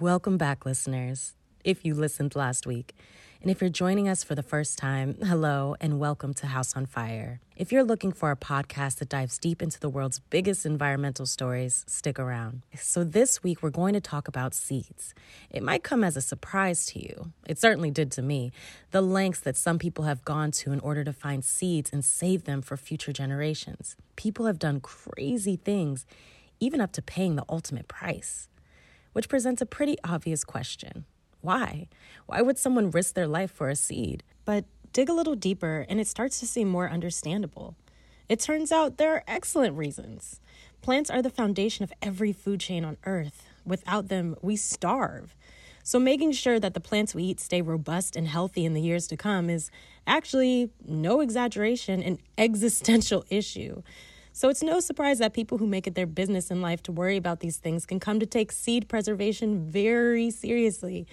Welcome back, listeners, if you listened last week. And if you're joining us for the first time, hello and welcome to House on Fire. If you're looking for a podcast that dives deep into the world's biggest environmental stories, stick around. So, this week we're going to talk about seeds. It might come as a surprise to you, it certainly did to me, the lengths that some people have gone to in order to find seeds and save them for future generations. People have done crazy things, even up to paying the ultimate price, which presents a pretty obvious question why? Why would someone risk their life for a seed? But dig a little deeper and it starts to seem more understandable. It turns out there are excellent reasons. Plants are the foundation of every food chain on Earth. Without them, we starve. So, making sure that the plants we eat stay robust and healthy in the years to come is actually, no exaggeration, an existential issue. So, it's no surprise that people who make it their business in life to worry about these things can come to take seed preservation very seriously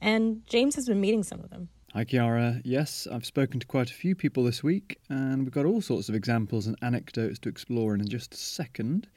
and James has been meeting some of them. Hi, Kiara. Yes, I've spoken to quite a few people this week, and we've got all sorts of examples and anecdotes to explore in just a second.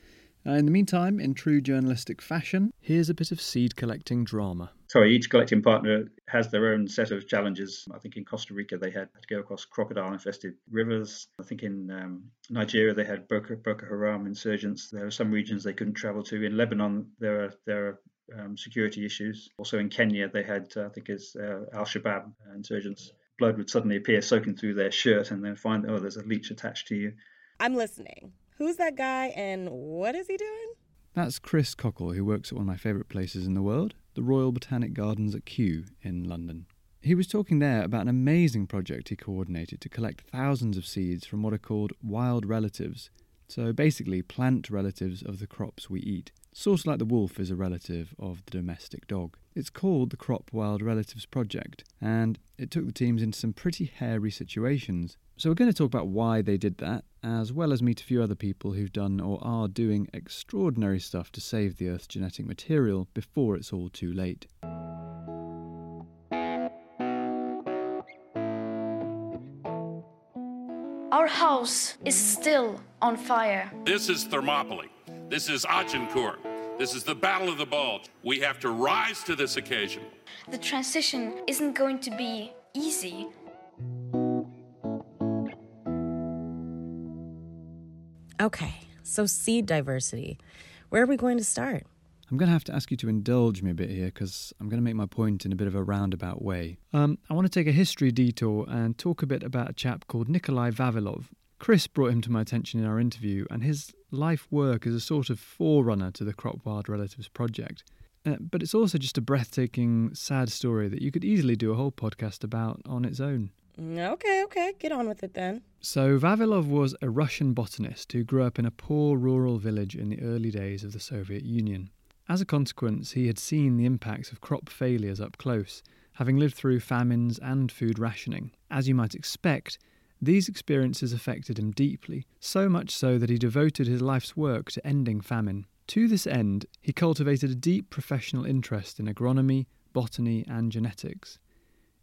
Uh, in the meantime, in true journalistic fashion, here's a bit of seed collecting drama. Sorry, each collecting partner has their own set of challenges. I think in Costa Rica they had to go across crocodile infested rivers. I think in um, Nigeria they had Boko, Boko Haram insurgents. There are some regions they couldn't travel to. In Lebanon there are there are um, security issues. Also in Kenya, they had, uh, I think, it's uh, Al Shabaab insurgents. Blood would suddenly appear soaking through their shirt, and then find, oh, there's a leech attached to you. I'm listening. Who's that guy, and what is he doing? That's Chris Cockel, who works at one of my favourite places in the world, the Royal Botanic Gardens at Kew in London. He was talking there about an amazing project he coordinated to collect thousands of seeds from what are called wild relatives, so basically plant relatives of the crops we eat. Sort of like the wolf is a relative of the domestic dog. It's called the Crop Wild Relatives Project, and it took the teams into some pretty hairy situations. So, we're going to talk about why they did that, as well as meet a few other people who've done or are doing extraordinary stuff to save the Earth's genetic material before it's all too late. Our house is still on fire. This is Thermopylae. This is Agincourt. This is the Battle of the Bulge. We have to rise to this occasion. The transition isn't going to be easy. Okay, so seed diversity. Where are we going to start? I'm going to have to ask you to indulge me a bit here because I'm going to make my point in a bit of a roundabout way. Um, I want to take a history detour and talk a bit about a chap called Nikolai Vavilov. Chris brought him to my attention in our interview, and his life work is a sort of forerunner to the Crop Wild Relatives project. Uh, but it's also just a breathtaking, sad story that you could easily do a whole podcast about on its own. Okay, okay, get on with it then. So, Vavilov was a Russian botanist who grew up in a poor rural village in the early days of the Soviet Union. As a consequence, he had seen the impacts of crop failures up close, having lived through famines and food rationing. As you might expect, these experiences affected him deeply, so much so that he devoted his life's work to ending famine. To this end, he cultivated a deep professional interest in agronomy, botany, and genetics.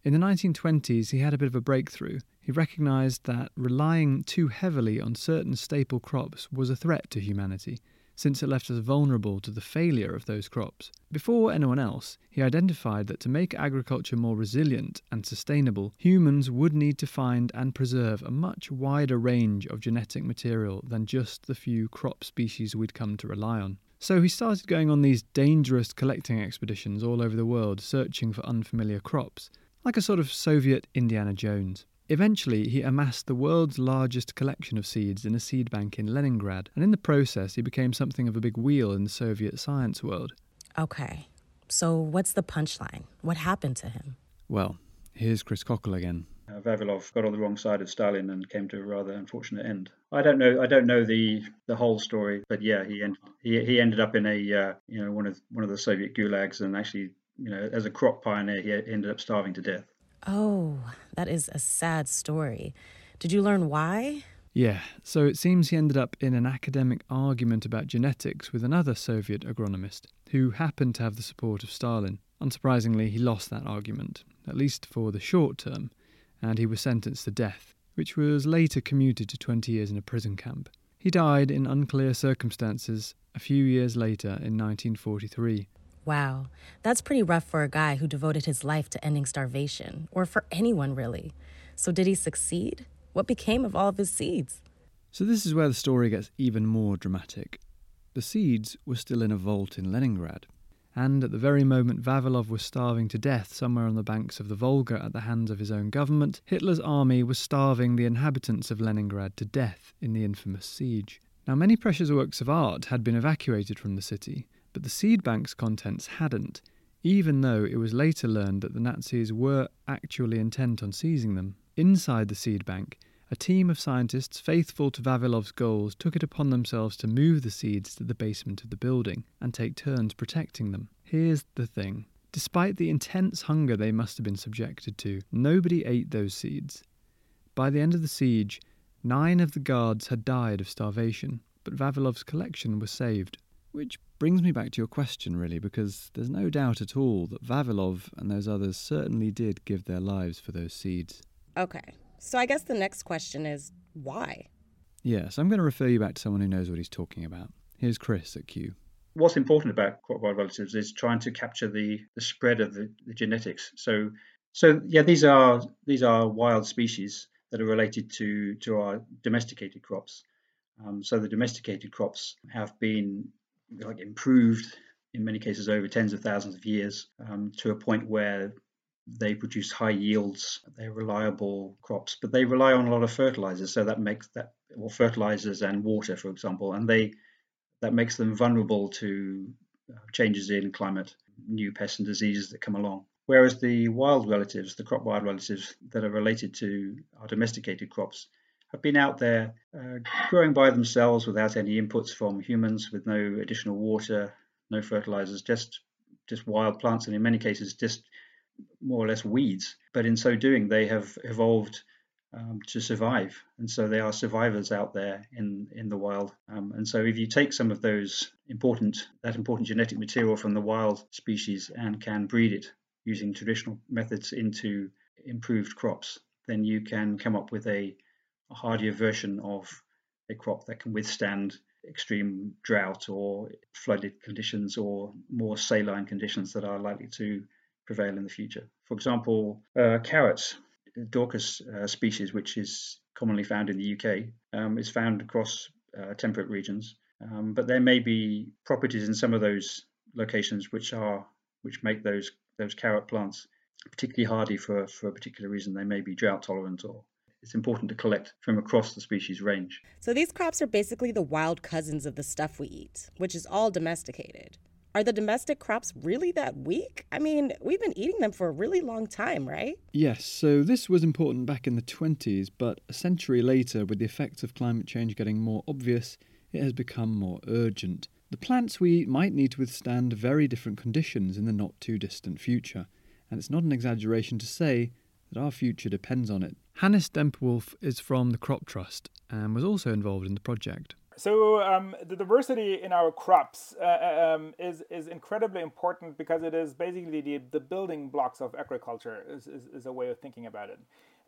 In the 1920s, he had a bit of a breakthrough. He recognised that relying too heavily on certain staple crops was a threat to humanity, since it left us vulnerable to the failure of those crops. Before anyone else, he identified that to make agriculture more resilient and sustainable, humans would need to find and preserve a much wider range of genetic material than just the few crop species we'd come to rely on. So he started going on these dangerous collecting expeditions all over the world searching for unfamiliar crops, like a sort of Soviet Indiana Jones. Eventually, he amassed the world's largest collection of seeds in a seed bank in Leningrad, and in the process, he became something of a big wheel in the Soviet science world. Okay, so what's the punchline? What happened to him? Well, here's Chris Cockel again. Uh, Vavilov got on the wrong side of Stalin and came to a rather unfortunate end. I don't know. I don't know the the whole story, but yeah, he end, he he ended up in a uh, you know one of one of the Soviet gulags, and actually you know as a crop pioneer, he ended up starving to death. Oh, that is a sad story. Did you learn why? Yeah, so it seems he ended up in an academic argument about genetics with another Soviet agronomist who happened to have the support of Stalin. Unsurprisingly, he lost that argument, at least for the short term, and he was sentenced to death, which was later commuted to 20 years in a prison camp. He died in unclear circumstances a few years later in 1943. Wow, that's pretty rough for a guy who devoted his life to ending starvation, or for anyone really. So, did he succeed? What became of all of his seeds? So, this is where the story gets even more dramatic. The seeds were still in a vault in Leningrad, and at the very moment Vavilov was starving to death somewhere on the banks of the Volga at the hands of his own government, Hitler's army was starving the inhabitants of Leningrad to death in the infamous siege. Now, many precious works of art had been evacuated from the city, but the seed bank's contents hadn't, even though it was later learned that the Nazis were actually intent on seizing them. Inside the seed bank, a team of scientists faithful to Vavilov's goals took it upon themselves to move the seeds to the basement of the building and take turns protecting them. Here's the thing. Despite the intense hunger they must have been subjected to, nobody ate those seeds. By the end of the siege, nine of the guards had died of starvation, but Vavilov's collection was saved. Which brings me back to your question, really, because there's no doubt at all that Vavilov and those others certainly did give their lives for those seeds. Okay, so I guess the next question is why? Yes, I'm going to refer you back to someone who knows what he's talking about. Here's Chris at Kew. What's important about crop wild relatives is trying to capture the, the spread of the, the genetics. So, so yeah, these are these are wild species that are related to to our domesticated crops. Um, so the domesticated crops have been like improved in many cases over tens of thousands of years um, to a point where they produce high yields. They're reliable crops, but they rely on a lot of fertilizers. So that makes that, or fertilizers and water, for example, and they that makes them vulnerable to uh, changes in climate, new pests and diseases that come along. Whereas the wild relatives, the crop wild relatives that are related to our domesticated crops, have been out there uh, growing by themselves without any inputs from humans, with no additional water, no fertilizers, just just wild plants, and in many cases just more or less weeds. But in so doing, they have evolved um, to survive, and so they are survivors out there in in the wild. Um, and so, if you take some of those important that important genetic material from the wild species and can breed it using traditional methods into improved crops, then you can come up with a, a hardier version of a crop that can withstand extreme drought or flooded conditions or more saline conditions that are likely to prevail in the future. For example, uh, carrots, Daucus uh, species, which is commonly found in the UK, um, is found across uh, temperate regions. Um, but there may be properties in some of those locations which are which make those those carrot plants particularly hardy for, for a particular reason. They may be drought tolerant or it's important to collect from across the species range. So these crops are basically the wild cousins of the stuff we eat, which is all domesticated. Are the domestic crops really that weak? I mean, we've been eating them for a really long time, right? Yes, so this was important back in the 20s, but a century later, with the effects of climate change getting more obvious, it has become more urgent. The plants we eat might need to withstand very different conditions in the not too distant future, and it's not an exaggeration to say that our future depends on it. Hannes Dempwolf is from the Crop Trust and was also involved in the project. So um, the diversity in our crops uh, uh, um, is is incredibly important because it is basically the, the building blocks of agriculture is, is, is a way of thinking about it.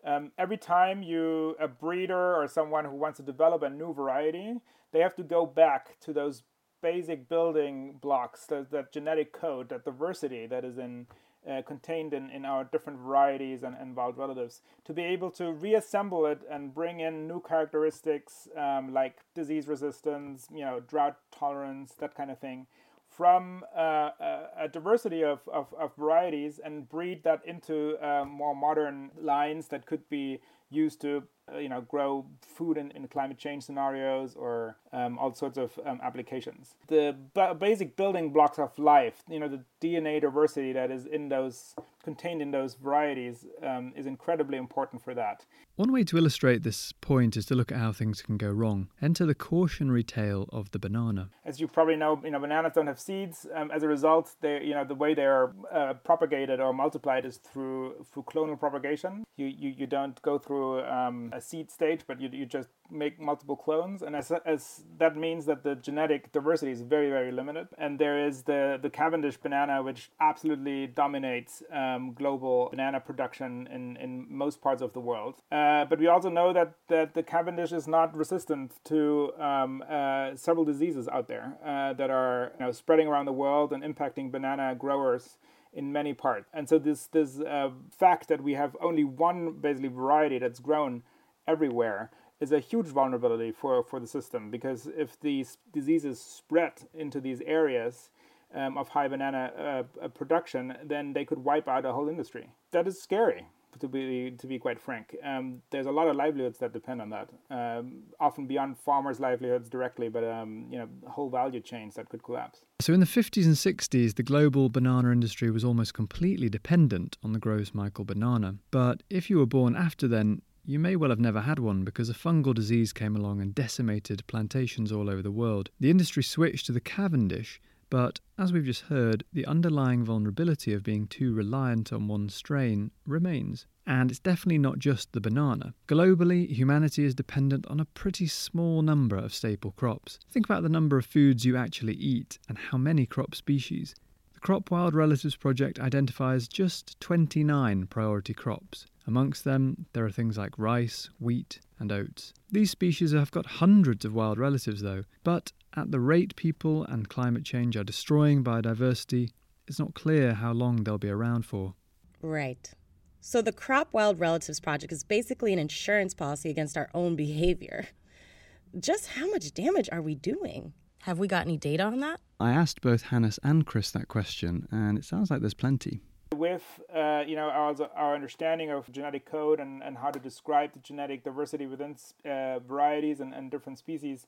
Um, every time you a breeder or someone who wants to develop a new variety, they have to go back to those basic building blocks, that, that genetic code, that diversity that is in uh, contained in, in our different varieties and, and wild relatives. To be able to reassemble it and bring in new characteristics um, like disease resistance, you know, drought tolerance, that kind of thing from uh, a, diversity of, of, of, varieties and breed that into uh, more modern lines that could be used to you know grow food in, in climate change scenarios or um, all sorts of um, applications. The b- basic building blocks of life you know the dna diversity that is in those contained in those varieties um, is incredibly important for that. One way to illustrate this point is to look at how things can go wrong. Enter the cautionary tale of the banana. As you probably know you know bananas don't have seeds. Um, as a result they you know the way they are uh, propagated or multiplied is through through clonal propagation. You, you you don't go through um, a seed stage, but you, you just make multiple clones. And as, as that means that the genetic diversity is very, very limited. And there is the, the Cavendish banana, which absolutely dominates um, global banana production in, in most parts of the world. Uh, but we also know that, that the Cavendish is not resistant to um, uh, several diseases out there uh, that are you know, spreading around the world and impacting banana growers in many parts. And so this this uh, fact that we have only one basically variety that's grown everywhere is a huge vulnerability for, for the system because if these diseases spread into these areas um, of high banana uh, production, then they could wipe out a whole industry. That is scary to be to be quite frank. Um, there's a lot of livelihoods that depend on that, um, often beyond farmers' livelihoods directly, but um, you know whole value chains that could collapse. So in the 50s and 60s, the global banana industry was almost completely dependent on the Gros Michel banana. But if you were born after then, you may well have never had one because a fungal disease came along and decimated plantations all over the world. The industry switched to the Cavendish but, as we've just heard, the underlying vulnerability of being too reliant on one strain remains. And it's definitely not just the banana. Globally, humanity is dependent on a pretty small number of staple crops. Think about the number of foods you actually eat and how many crop species. The Crop Wild Relatives Project identifies just 29 priority crops. Amongst them, there are things like rice, wheat, and oats. These species have got hundreds of wild relatives, though, but at the rate people and climate change are destroying biodiversity, it's not clear how long they'll be around for. Right. So the Crop Wild Relatives Project is basically an insurance policy against our own behavior. Just how much damage are we doing? Have we got any data on that? I asked both Hannes and Chris that question, and it sounds like there's plenty. With uh, you know our, our understanding of genetic code and, and how to describe the genetic diversity within uh, varieties and, and different species,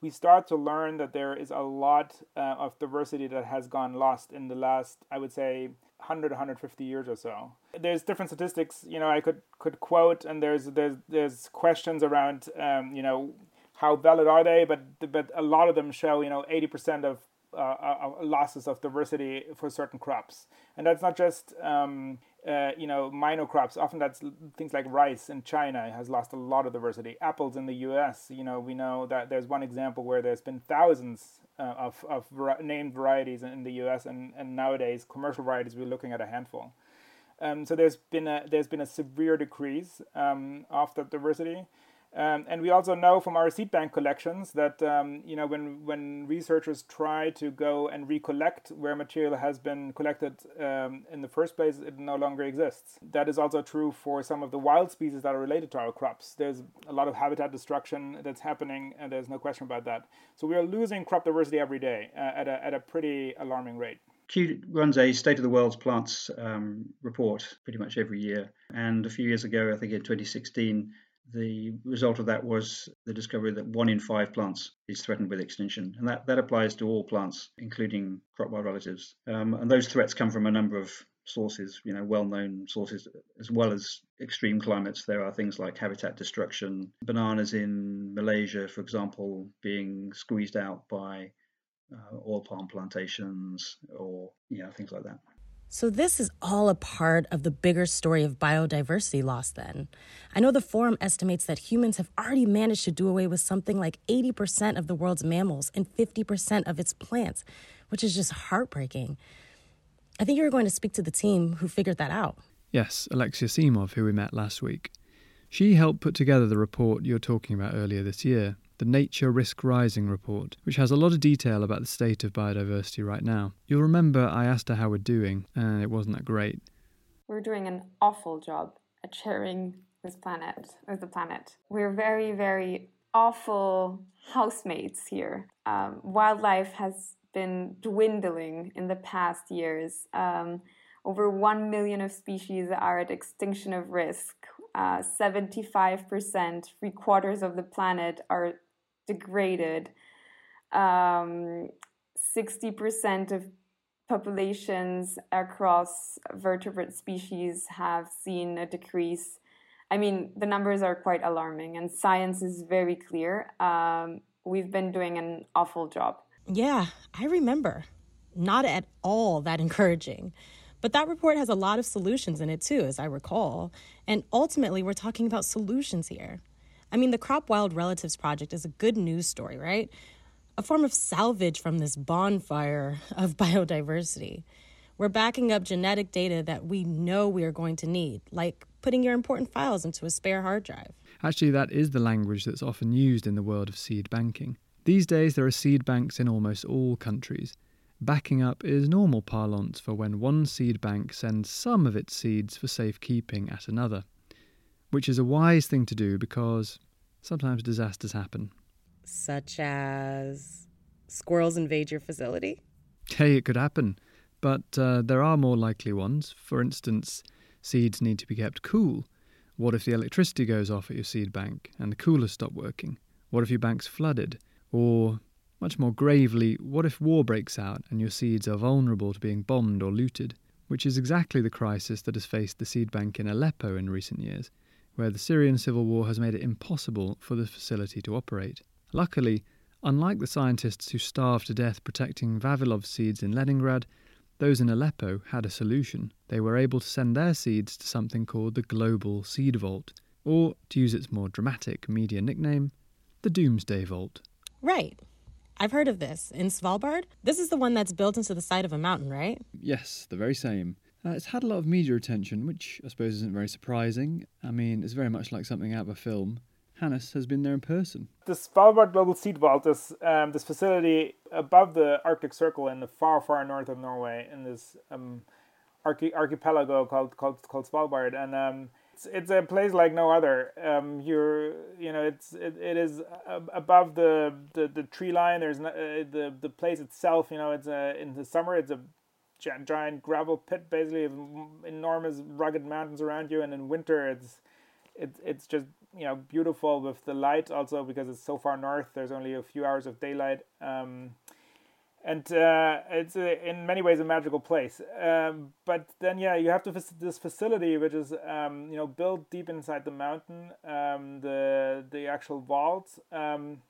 we start to learn that there is a lot uh, of diversity that has gone lost in the last, I would say, 100, 150 years or so. There's different statistics, you know, I could could quote, and there's there's there's questions around, um, you know, how valid are they? But but a lot of them show, you know, 80% of uh, uh, losses of diversity for certain crops, and that's not just um, uh, you know, minor crops. Often that's things like rice in China has lost a lot of diversity. Apples in the U.S. You know, we know that there's one example where there's been thousands uh, of of named varieties in the U.S. and and nowadays commercial varieties we're looking at a handful. Um, so there's been a there's been a severe decrease um, of the diversity. Um, and we also know from our seed bank collections that um, you know when when researchers try to go and recollect where material has been collected um, in the first place, it no longer exists. That is also true for some of the wild species that are related to our crops. There's a lot of habitat destruction that's happening, and there's no question about that. So we are losing crop diversity every day uh, at a at a pretty alarming rate. Kew runs a State of the World's Plants um, report pretty much every year. And a few years ago, I think in 2016, the result of that was the discovery that one in five plants is threatened with extinction. And that, that applies to all plants, including crop wild relatives. Um, and those threats come from a number of sources, you know, well-known sources, as well as extreme climates. There are things like habitat destruction, bananas in Malaysia, for example, being squeezed out by uh, oil palm plantations, or you know, things like that. So, this is all a part of the bigger story of biodiversity loss, then. I know the forum estimates that humans have already managed to do away with something like 80% of the world's mammals and 50% of its plants, which is just heartbreaking. I think you were going to speak to the team who figured that out. Yes, Alexia Semov, who we met last week. She helped put together the report you're talking about earlier this year, the Nature Risk Rising report, which has a lot of detail about the state of biodiversity right now. You'll remember I asked her how we're doing, and it wasn't that great. We're doing an awful job at sharing this planet with the planet. We're very, very awful housemates here. Um, wildlife has been dwindling in the past years. Um, over 1 million of species are at extinction of risk. Uh, 75%, three quarters of the planet are degraded. Um, 60% of populations across vertebrate species have seen a decrease. I mean, the numbers are quite alarming, and science is very clear. Um, we've been doing an awful job. Yeah, I remember. Not at all that encouraging. But that report has a lot of solutions in it too, as I recall. And ultimately, we're talking about solutions here. I mean, the Crop Wild Relatives Project is a good news story, right? A form of salvage from this bonfire of biodiversity. We're backing up genetic data that we know we are going to need, like putting your important files into a spare hard drive. Actually, that is the language that's often used in the world of seed banking. These days, there are seed banks in almost all countries. Backing up is normal parlance for when one seed bank sends some of its seeds for safekeeping at another which is a wise thing to do because sometimes disasters happen. Such as squirrels invade your facility? Hey, it could happen, but uh, there are more likely ones. For instance, seeds need to be kept cool. What if the electricity goes off at your seed bank and the coolers stop working? What if your bank's flooded? Or, much more gravely, what if war breaks out and your seeds are vulnerable to being bombed or looted? Which is exactly the crisis that has faced the seed bank in Aleppo in recent years where the Syrian civil war has made it impossible for the facility to operate. Luckily, unlike the scientists who starved to death protecting Vavilov seeds in Leningrad, those in Aleppo had a solution. They were able to send their seeds to something called the Global Seed Vault, or, to use its more dramatic media nickname, the Doomsday Vault. Right. I've heard of this. In Svalbard? This is the one that's built into the side of a mountain, right? Yes, the very same. Uh, it's had a lot of media attention, which I suppose isn't very surprising. I mean, it's very much like something out of a film. Hannes has been there in person. The Svalbard Global Seed Vault is um, this facility above the Arctic Circle in the far, far north of Norway in this um, archi- archipelago called called called Svalbard, and um, it's, it's a place like no other. Um, you're you know it's it, it is above the, the, the tree line. There's no, uh, the the place itself. You know it's a, in the summer it's a giant gravel pit, basically enormous rugged mountains around you, and in winter it's it's it's just you know beautiful with the light also because it's so far north. There's only a few hours of daylight, um, and uh, it's a, in many ways a magical place. Um, but then yeah, you have to visit this facility which is um, you know built deep inside the mountain. Um, the the actual vault, um,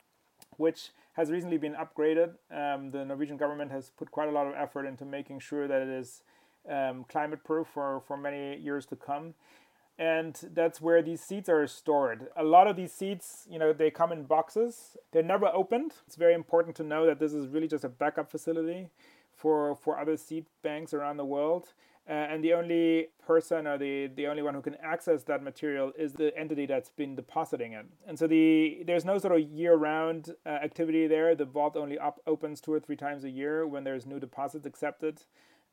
which has recently been upgraded. Um, the Norwegian government has put quite a lot of effort into making sure that it is um, climate proof for, for many years to come. And that's where these seeds are stored. A lot of these seeds, you know, they come in boxes. They're never opened. It's very important to know that this is really just a backup facility for, for other seed banks around the world. Uh, and the only person or the, the only one who can access that material is the entity that's been depositing it. And so the there's no sort of year-round uh, activity there. The vault only up, opens two or three times a year when there's new deposits accepted.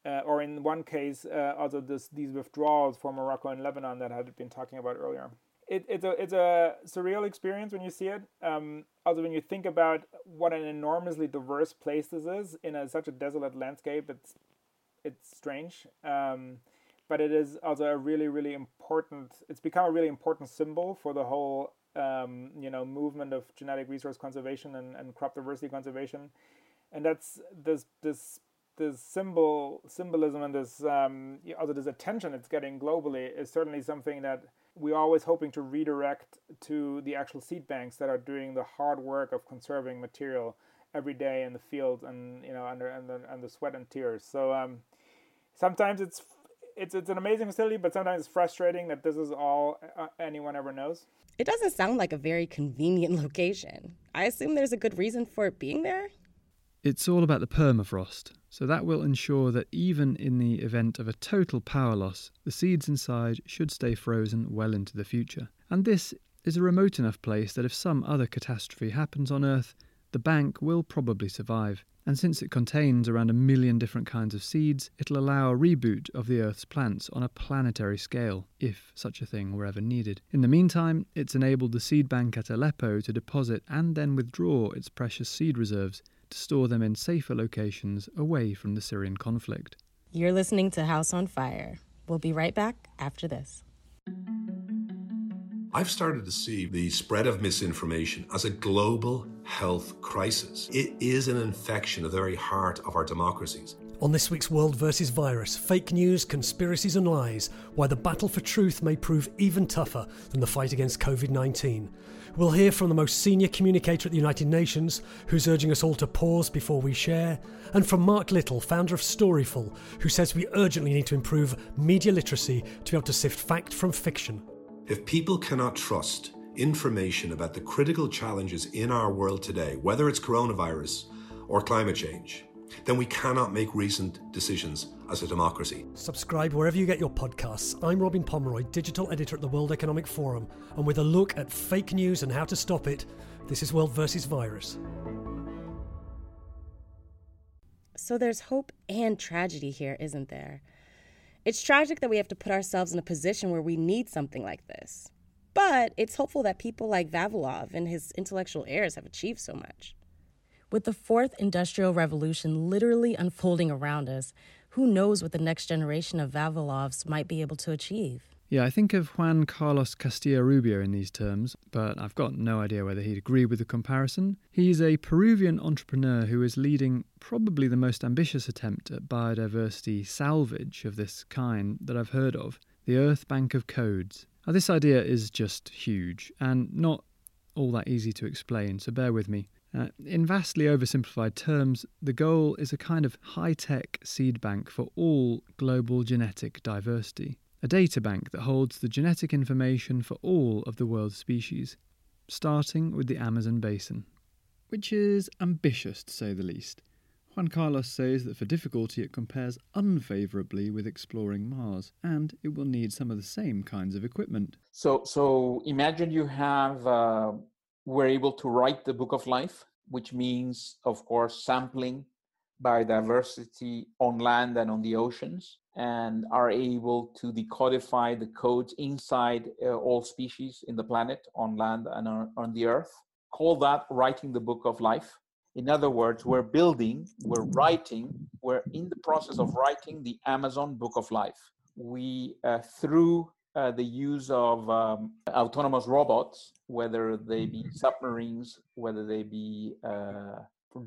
Uh, or in one case, uh, also this, these withdrawals from Morocco and Lebanon that I had been talking about earlier. It, it's a it's a surreal experience when you see it. Um, also, when you think about what an enormously diverse place this is in a, such a desolate landscape, it's it's strange. Um, but it is also a really, really important. It's become a really important symbol for the whole, um, you know, movement of genetic resource conservation and, and crop diversity conservation, and that's this this this symbol symbolism and this um, also this attention it's getting globally is certainly something that we're always hoping to redirect to the actual seed banks that are doing the hard work of conserving material every day in the field and you know under under, under sweat and tears. So um, sometimes it's it's it's an amazing facility, but sometimes it's frustrating that this is all uh, anyone ever knows. It doesn't sound like a very convenient location. I assume there's a good reason for it being there. It's all about the permafrost, so that will ensure that even in the event of a total power loss, the seeds inside should stay frozen well into the future. And this is a remote enough place that if some other catastrophe happens on Earth, the bank will probably survive, and since it contains around a million different kinds of seeds, it'll allow a reboot of the Earth's plants on a planetary scale, if such a thing were ever needed. In the meantime, it's enabled the seed bank at Aleppo to deposit and then withdraw its precious seed reserves to store them in safer locations away from the Syrian conflict. You're listening to House on Fire. We'll be right back after this. I've started to see the spread of misinformation as a global health crisis. It is an infection of the very heart of our democracies. On this week's World versus Virus, fake news, conspiracies, and lies, why the battle for truth may prove even tougher than the fight against COVID 19. We'll hear from the most senior communicator at the United Nations, who's urging us all to pause before we share, and from Mark Little, founder of Storyful, who says we urgently need to improve media literacy to be able to sift fact from fiction. If people cannot trust information about the critical challenges in our world today, whether it's coronavirus or climate change, then we cannot make recent decisions as a democracy. Subscribe wherever you get your podcasts. I'm Robin Pomeroy, digital editor at the World Economic Forum, and with a look at fake news and how to stop it, this is World versus Virus. So there's hope and tragedy here, isn't there? It's tragic that we have to put ourselves in a position where we need something like this. But it's hopeful that people like Vavilov and his intellectual heirs have achieved so much. With the fourth industrial revolution literally unfolding around us, who knows what the next generation of Vavilovs might be able to achieve? Yeah, I think of Juan Carlos Castilla Rubio in these terms, but I've got no idea whether he'd agree with the comparison. He's a Peruvian entrepreneur who is leading probably the most ambitious attempt at biodiversity salvage of this kind that I've heard of the Earth Bank of Codes. Now, this idea is just huge and not all that easy to explain, so bear with me. Uh, in vastly oversimplified terms, the goal is a kind of high tech seed bank for all global genetic diversity, a data bank that holds the genetic information for all of the world's species, starting with the Amazon basin. Which is ambitious to say the least. Juan Carlos says that for difficulty it compares unfavourably with exploring Mars, and it will need some of the same kinds of equipment. So, so imagine you have uh, we're able to write the book of life, which means, of course, sampling biodiversity on land and on the oceans, and are able to decodify the codes inside uh, all species in the planet, on land and on, on the earth. Call that writing the book of life. In other words, we're building, we're writing, we're in the process of writing the Amazon Book of Life. We, uh, through uh, the use of um, autonomous robots, whether they be submarines, whether they be uh,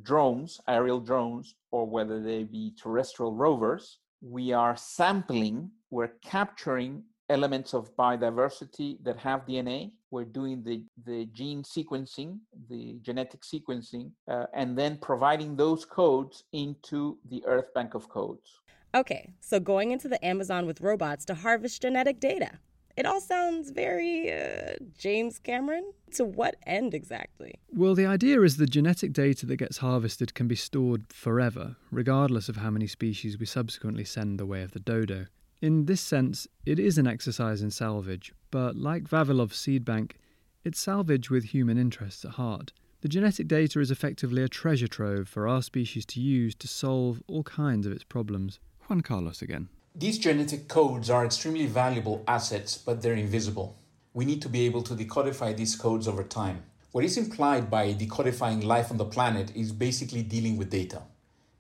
drones, aerial drones, or whether they be terrestrial rovers, we are sampling, we're capturing elements of biodiversity that have DNA. We're doing the, the gene sequencing, the genetic sequencing, uh, and then providing those codes into the Earth Bank of Codes. Okay, so going into the Amazon with robots to harvest genetic data. It all sounds very uh, James Cameron. To what end exactly? Well, the idea is the genetic data that gets harvested can be stored forever, regardless of how many species we subsequently send the way of the dodo. In this sense, it is an exercise in salvage, but like Vavilov's seed bank, it's salvage with human interests at heart. The genetic data is effectively a treasure trove for our species to use to solve all kinds of its problems. Juan Carlos again. These genetic codes are extremely valuable assets, but they're invisible. We need to be able to decodify these codes over time. What is implied by decodifying life on the planet is basically dealing with data,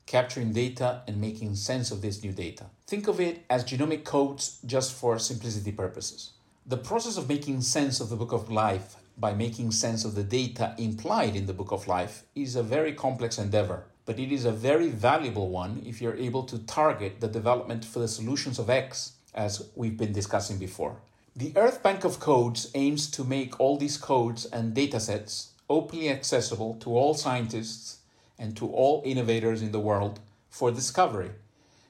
capturing data and making sense of this new data. Think of it as genomic codes just for simplicity purposes. The process of making sense of the book of life by making sense of the data implied in the book of life is a very complex endeavor but it is a very valuable one if you're able to target the development for the solutions of X, as we've been discussing before. The Earth Bank of Codes aims to make all these codes and datasets openly accessible to all scientists and to all innovators in the world for discovery,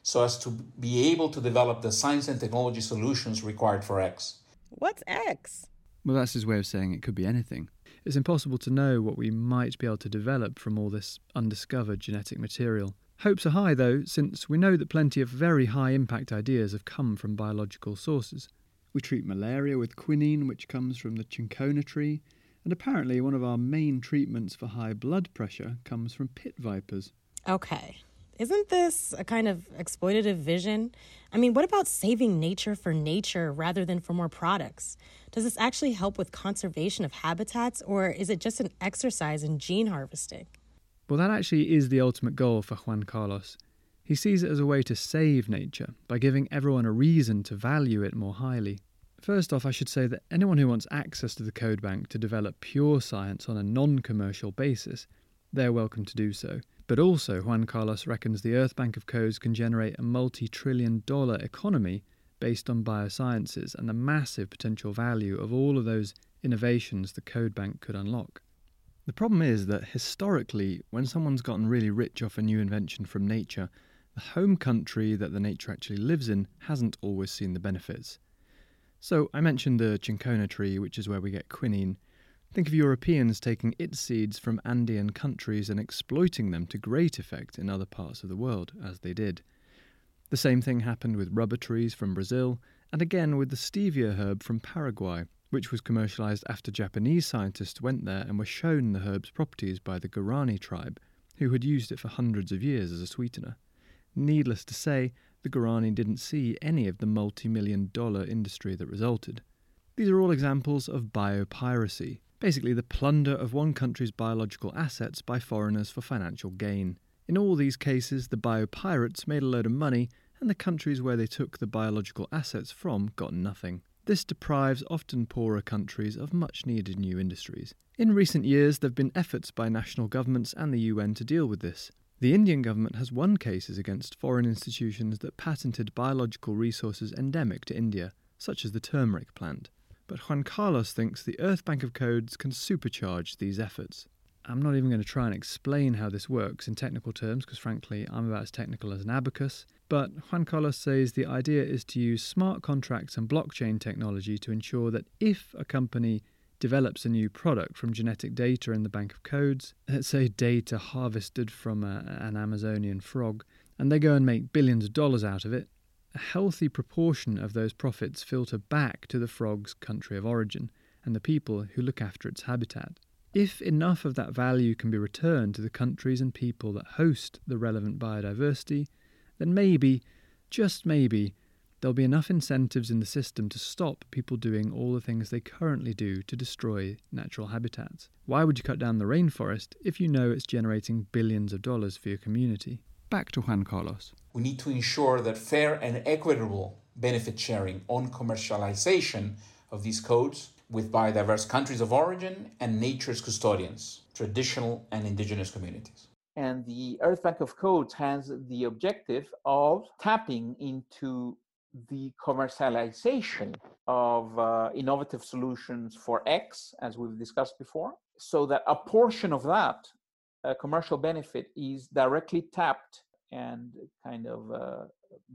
so as to be able to develop the science and technology solutions required for X. What's X? Well, that's his way of saying it could be anything. It's impossible to know what we might be able to develop from all this undiscovered genetic material. Hopes are high, though, since we know that plenty of very high impact ideas have come from biological sources. We treat malaria with quinine, which comes from the cinchona tree, and apparently one of our main treatments for high blood pressure comes from pit vipers. Okay, isn't this a kind of exploitative vision? I mean, what about saving nature for nature rather than for more products? Does this actually help with conservation of habitats, or is it just an exercise in gene harvesting? Well, that actually is the ultimate goal for Juan Carlos. He sees it as a way to save nature by giving everyone a reason to value it more highly. First off, I should say that anyone who wants access to the code bank to develop pure science on a non commercial basis they're welcome to do so. But also, Juan Carlos reckons the Earth Bank of Codes can generate a multi trillion dollar economy based on biosciences and the massive potential value of all of those innovations the Code Bank could unlock. The problem is that historically, when someone's gotten really rich off a new invention from nature, the home country that the nature actually lives in hasn't always seen the benefits. So, I mentioned the cinchona tree, which is where we get quinine. Think of Europeans taking its seeds from Andean countries and exploiting them to great effect in other parts of the world, as they did. The same thing happened with rubber trees from Brazil, and again with the stevia herb from Paraguay, which was commercialized after Japanese scientists went there and were shown the herb's properties by the Guarani tribe, who had used it for hundreds of years as a sweetener. Needless to say, the Guarani didn't see any of the multi million dollar industry that resulted. These are all examples of biopiracy, basically the plunder of one country's biological assets by foreigners for financial gain. In all these cases, the biopirates made a load of money, and the countries where they took the biological assets from got nothing. This deprives often poorer countries of much needed new industries. In recent years, there have been efforts by national governments and the UN to deal with this. The Indian government has won cases against foreign institutions that patented biological resources endemic to India, such as the turmeric plant. But Juan Carlos thinks the Earth Bank of Codes can supercharge these efforts. I'm not even going to try and explain how this works in technical terms because, frankly, I'm about as technical as an abacus. But Juan Carlos says the idea is to use smart contracts and blockchain technology to ensure that if a company develops a new product from genetic data in the bank of codes, let's say data harvested from a, an Amazonian frog, and they go and make billions of dollars out of it, a healthy proportion of those profits filter back to the frog's country of origin and the people who look after its habitat. If enough of that value can be returned to the countries and people that host the relevant biodiversity, then maybe, just maybe, there'll be enough incentives in the system to stop people doing all the things they currently do to destroy natural habitats. Why would you cut down the rainforest if you know it's generating billions of dollars for your community? Back to Juan Carlos. We need to ensure that fair and equitable benefit sharing on commercialization of these codes with biodiverse countries of origin and nature's custodians, traditional and indigenous communities. And the Earth Bank of Codes has the objective of tapping into the commercialization of uh, innovative solutions for X, as we've discussed before, so that a portion of that uh, commercial benefit is directly tapped and kind of uh,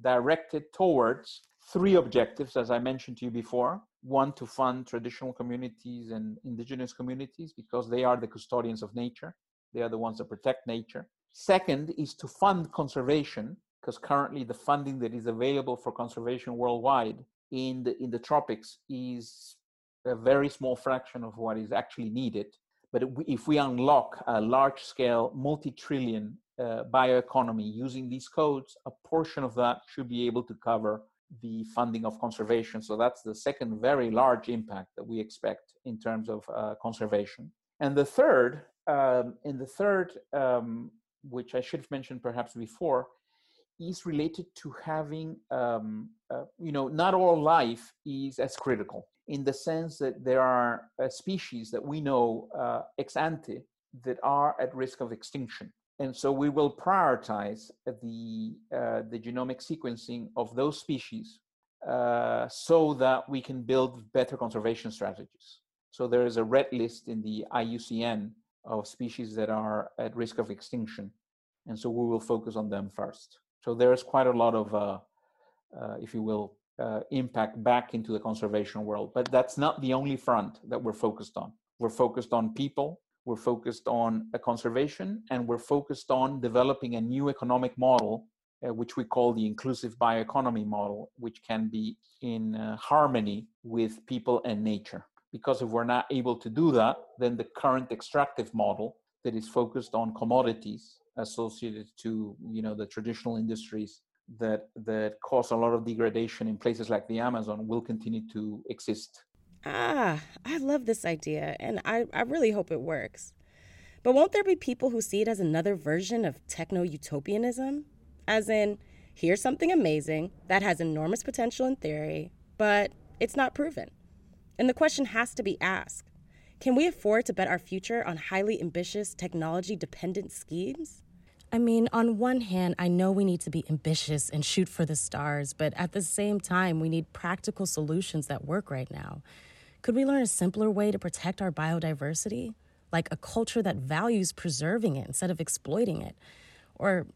directed towards three objectives, as I mentioned to you before. One, to fund traditional communities and indigenous communities because they are the custodians of nature, they are the ones that protect nature. Second is to fund conservation because currently the funding that is available for conservation worldwide in the, in the tropics is a very small fraction of what is actually needed. But if we unlock a large scale, multi trillion uh, bioeconomy using these codes, a portion of that should be able to cover the funding of conservation. So that's the second very large impact that we expect in terms of uh, conservation. And the third, um, and the third, um, which I should have mentioned perhaps before, is related to having, um, uh, you know, not all life is as critical in the sense that there are uh, species that we know uh, ex ante that are at risk of extinction and so we will prioritize the, uh, the genomic sequencing of those species uh, so that we can build better conservation strategies. So there is a red list in the IUCN of species that are at risk of extinction. And so we will focus on them first. So there is quite a lot of, uh, uh if you will, uh, impact back into the conservation world. But that's not the only front that we're focused on. We're focused on people, we're focused on a conservation, and we're focused on developing a new economic model, uh, which we call the inclusive bioeconomy model, which can be in uh, harmony with people and nature. Because if we're not able to do that, then the current extractive model that is focused on commodities associated to you know the traditional industries that that cause a lot of degradation in places like the Amazon will continue to exist Ah, I love this idea, and I, I really hope it works. But won't there be people who see it as another version of techno utopianism? As in, here's something amazing that has enormous potential in theory, but it's not proven. And the question has to be asked Can we afford to bet our future on highly ambitious, technology dependent schemes? I mean, on one hand, I know we need to be ambitious and shoot for the stars, but at the same time, we need practical solutions that work right now. Could we learn a simpler way to protect our biodiversity? Like a culture that values preserving it instead of exploiting it? Or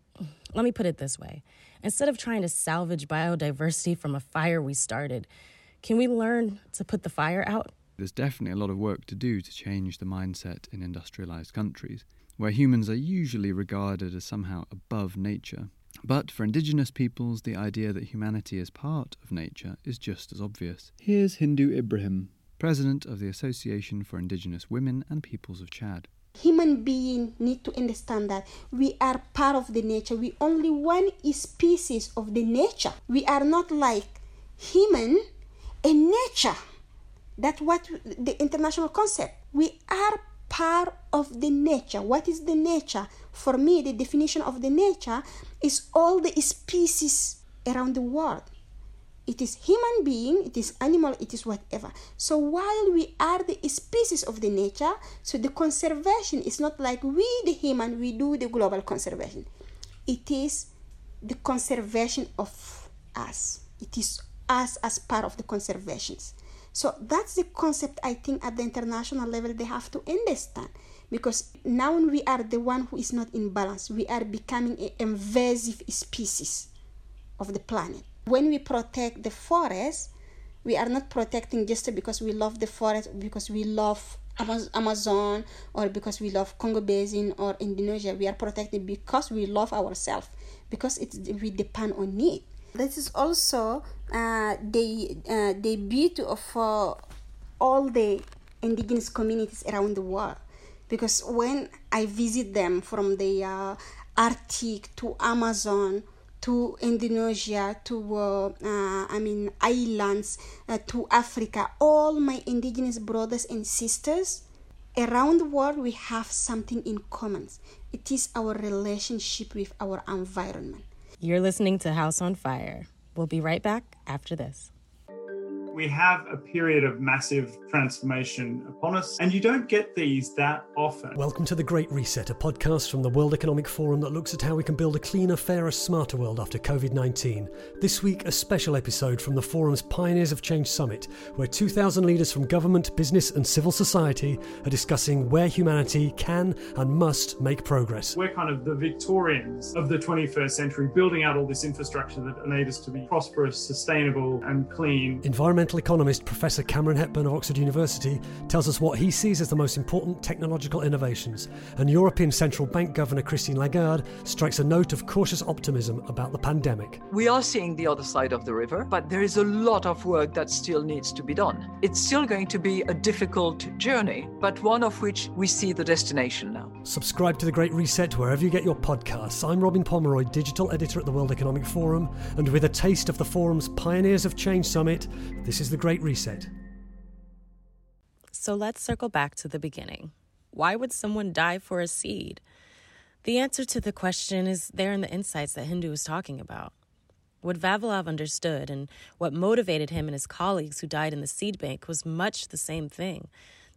let me put it this way instead of trying to salvage biodiversity from a fire we started, can we learn to put the fire out? There's definitely a lot of work to do to change the mindset in industrialized countries where humans are usually regarded as somehow above nature. But for indigenous peoples, the idea that humanity is part of nature is just as obvious. Here's Hindou Ibrahim, president of the Association for Indigenous Women and Peoples of Chad. Human beings need to understand that we are part of the nature. We only one species of the nature. We are not like human and nature. That's what the international concept. We are part of the nature. What is the nature? For me, the definition of the nature is all the species around the world. It is human being, it is animal, it is whatever. So while we are the species of the nature, so the conservation is not like we the human, we do the global conservation. It is the conservation of us. It is us as part of the conservations. So that's the concept I think at the international level they have to understand because now we are the one who is not in balance. We are becoming an invasive species of the planet. When we protect the forest, we are not protecting just because we love the forest, because we love Amazon, or because we love Congo Basin or Indonesia. We are protecting because we love ourselves, because it's we depend on it. This is also uh, the uh, the beauty of uh, all the indigenous communities around the world, because when I visit them from the uh, Arctic to Amazon to Indonesia to uh, uh, I mean islands to Africa, all my indigenous brothers and sisters around the world we have something in common. It is our relationship with our environment. You're listening to House on Fire. We'll be right back after this we have a period of massive transformation upon us, and you don't get these that often. Welcome to The Great Reset, a podcast from the World Economic Forum that looks at how we can build a cleaner, fairer, smarter world after COVID 19. This week, a special episode from the Forum's Pioneers of Change Summit, where 2,000 leaders from government, business, and civil society are discussing where humanity can and must make progress. We're kind of the Victorians of the 21st century, building out all this infrastructure that enables us to be prosperous, sustainable, and clean. Environmental economist Professor Cameron Hepburn of Oxford University tells us what he sees as the most important technological innovations, and European Central Bank Governor Christine Lagarde strikes a note of cautious optimism about the pandemic. We are seeing the other side of the river, but there is a lot of work that still needs to be done. It's still going to be a difficult journey, but one of which we see the destination now. Subscribe to The Great Reset wherever you get your podcasts. I'm Robin Pomeroy, digital editor at the World Economic Forum, and with a taste of the forum's Pioneers of Change Summit, this is The Great Reset. So let's circle back to the beginning. Why would someone die for a seed? The answer to the question is there in the insights that Hindou was talking about. What Vavilov understood and what motivated him and his colleagues who died in the seed bank was much the same thing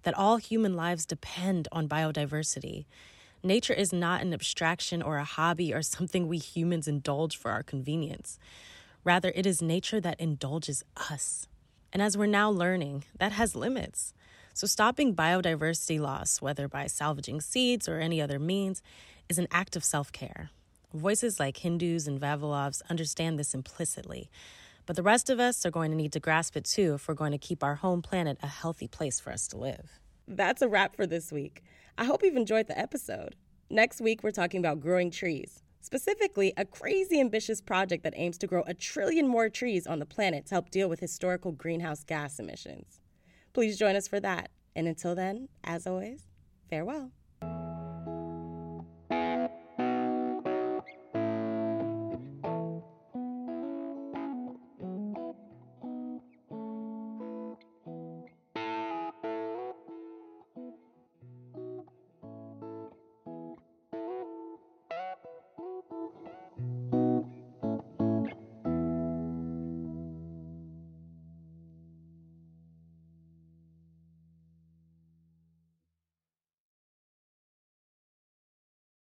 that all human lives depend on biodiversity. Nature is not an abstraction or a hobby or something we humans indulge for our convenience. Rather, it is nature that indulges us. And as we're now learning, that has limits. So, stopping biodiversity loss, whether by salvaging seeds or any other means, is an act of self care. Voices like Hindou's and Vavilovs understand this implicitly, but the rest of us are going to need to grasp it too if we're going to keep our home planet a healthy place for us to live. That's a wrap for this week. I hope you've enjoyed the episode. Next week, we're talking about growing trees. Specifically, a crazy ambitious project that aims to grow a trillion more trees on the planet to help deal with historical greenhouse gas emissions. Please join us for that. And until then, as always, farewell.